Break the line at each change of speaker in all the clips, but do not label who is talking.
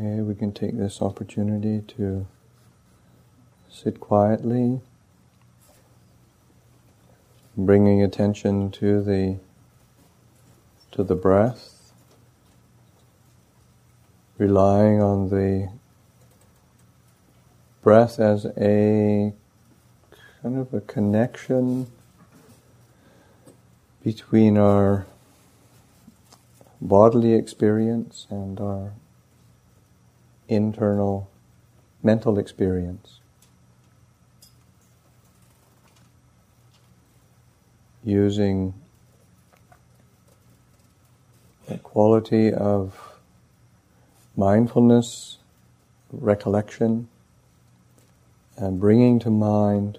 Okay, we can take this opportunity to sit quietly, bringing attention to the to the breath, relying on the breath as a kind of a connection between our bodily experience and our internal mental experience. Using the quality of mindfulness, recollection, and bringing to mind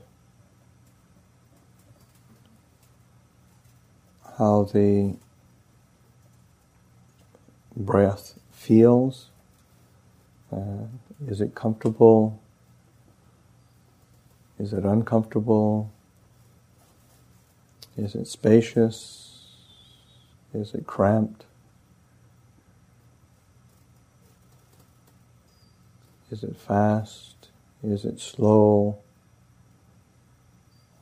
how the breath feels. Uh, is it comfortable? Is it uncomfortable? Is it spacious? Is it cramped? Is it fast? Is it slow?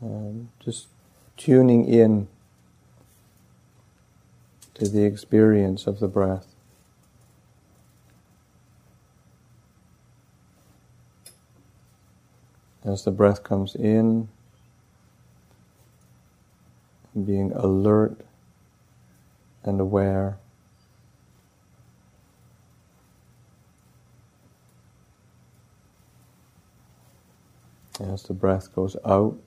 Um, just tuning in to the experience of the breath. As the breath comes in, being alert and aware. As the breath goes out,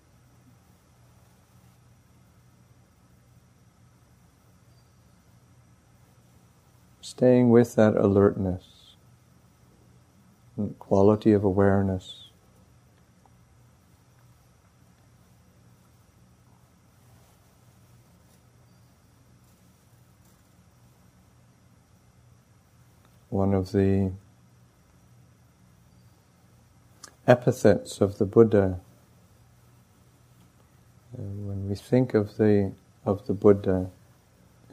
staying with that alertness, and quality of awareness. One of the epithets of the Buddha, uh, when we think of the of the Buddha,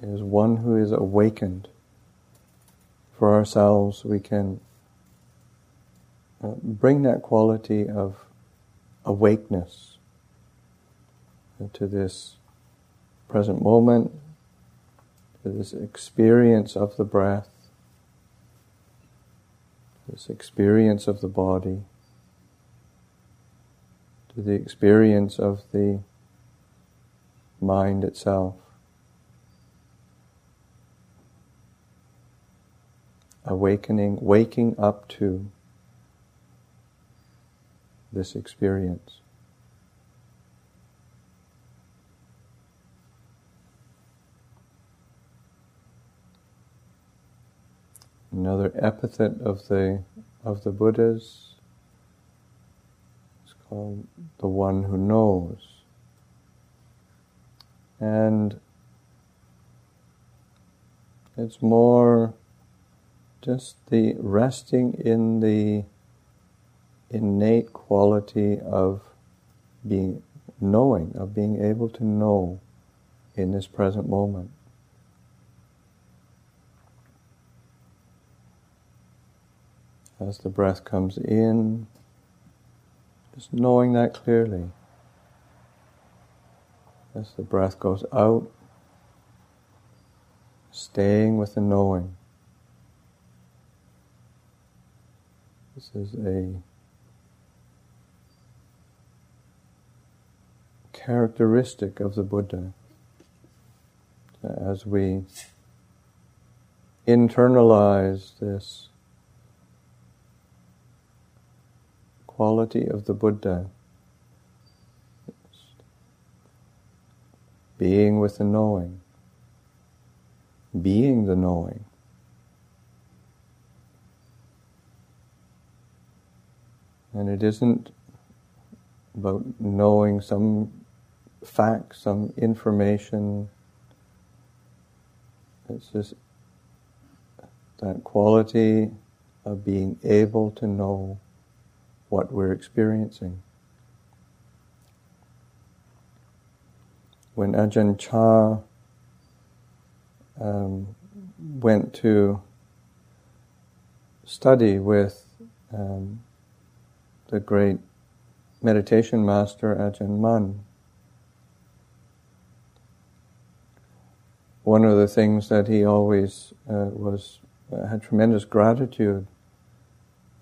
is one who is awakened. For ourselves, we can uh, bring that quality of awakeness to this present moment, to this experience of the breath, this experience of the body, to the experience of the mind itself. awakening, waking up to this experience. Another epithet of the of the Buddhas is called the one who knows. And it's more just the resting in the innate quality of being knowing, of being able to know in this present moment. As the breath comes in, just knowing that clearly. As the breath goes out, staying with the knowing. This is a characteristic of the Buddha. As we internalize this quality of the Buddha, being with the knowing, being the knowing, And it isn't about knowing some fact, some information. It's just that quality of being able to know what we're experiencing. When Ajahn Chah um, went to study with um, the great meditation master Ajahn Mun. One of the things that he always uh, was uh, had tremendous gratitude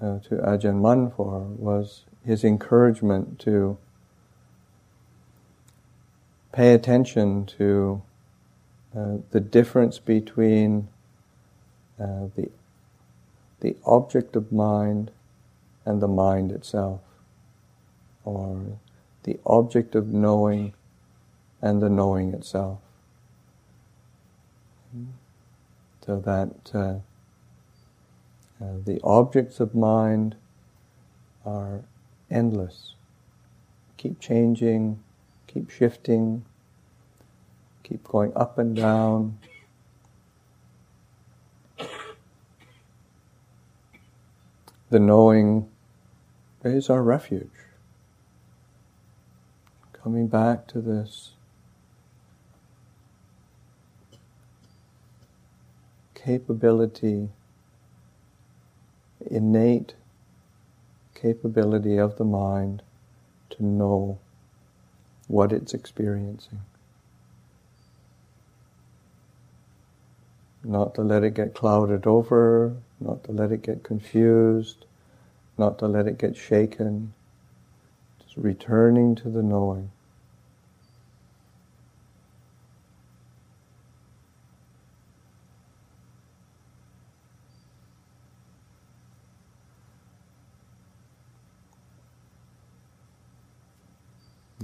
uh, to Ajahn Mun for was his encouragement to pay attention to uh, the difference between uh, the the object of mind and the mind itself, or the object of knowing and the knowing itself. So that uh, uh, the objects of mind are endless, keep changing, keep shifting, keep going up and down. The knowing is our refuge. Coming back to this capability, innate capability of the mind to know what it's experiencing. Not to let it get clouded over, not to let it get confused, not to let it get shaken. Just returning to the knowing.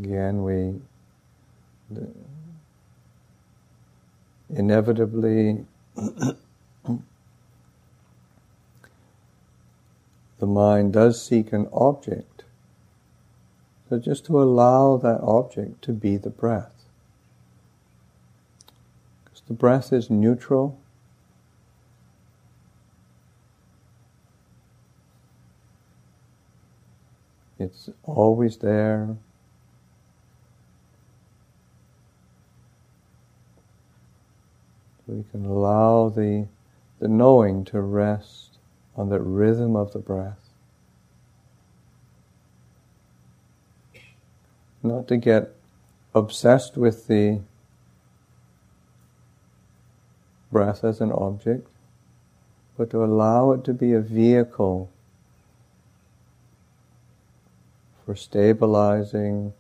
Again, we inevitably the mind does seek an object. So just to allow that object to be the breath. Because the breath is neutral. It's always there. We can allow the, the knowing to rest on the rhythm of the breath. Not to get obsessed with the breath as an object, but to allow it to be a vehicle for stabilizing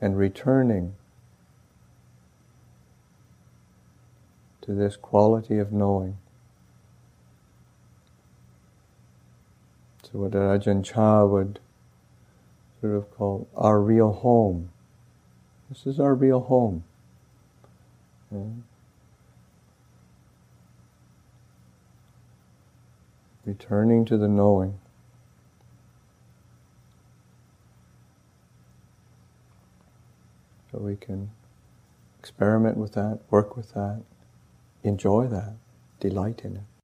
and returning to this quality of knowing. So what Ajahn Chah would sort of call our real home. This is our real home. Yeah. Returning to the knowing. So we can experiment with that, work with that enjoy that, delight in it.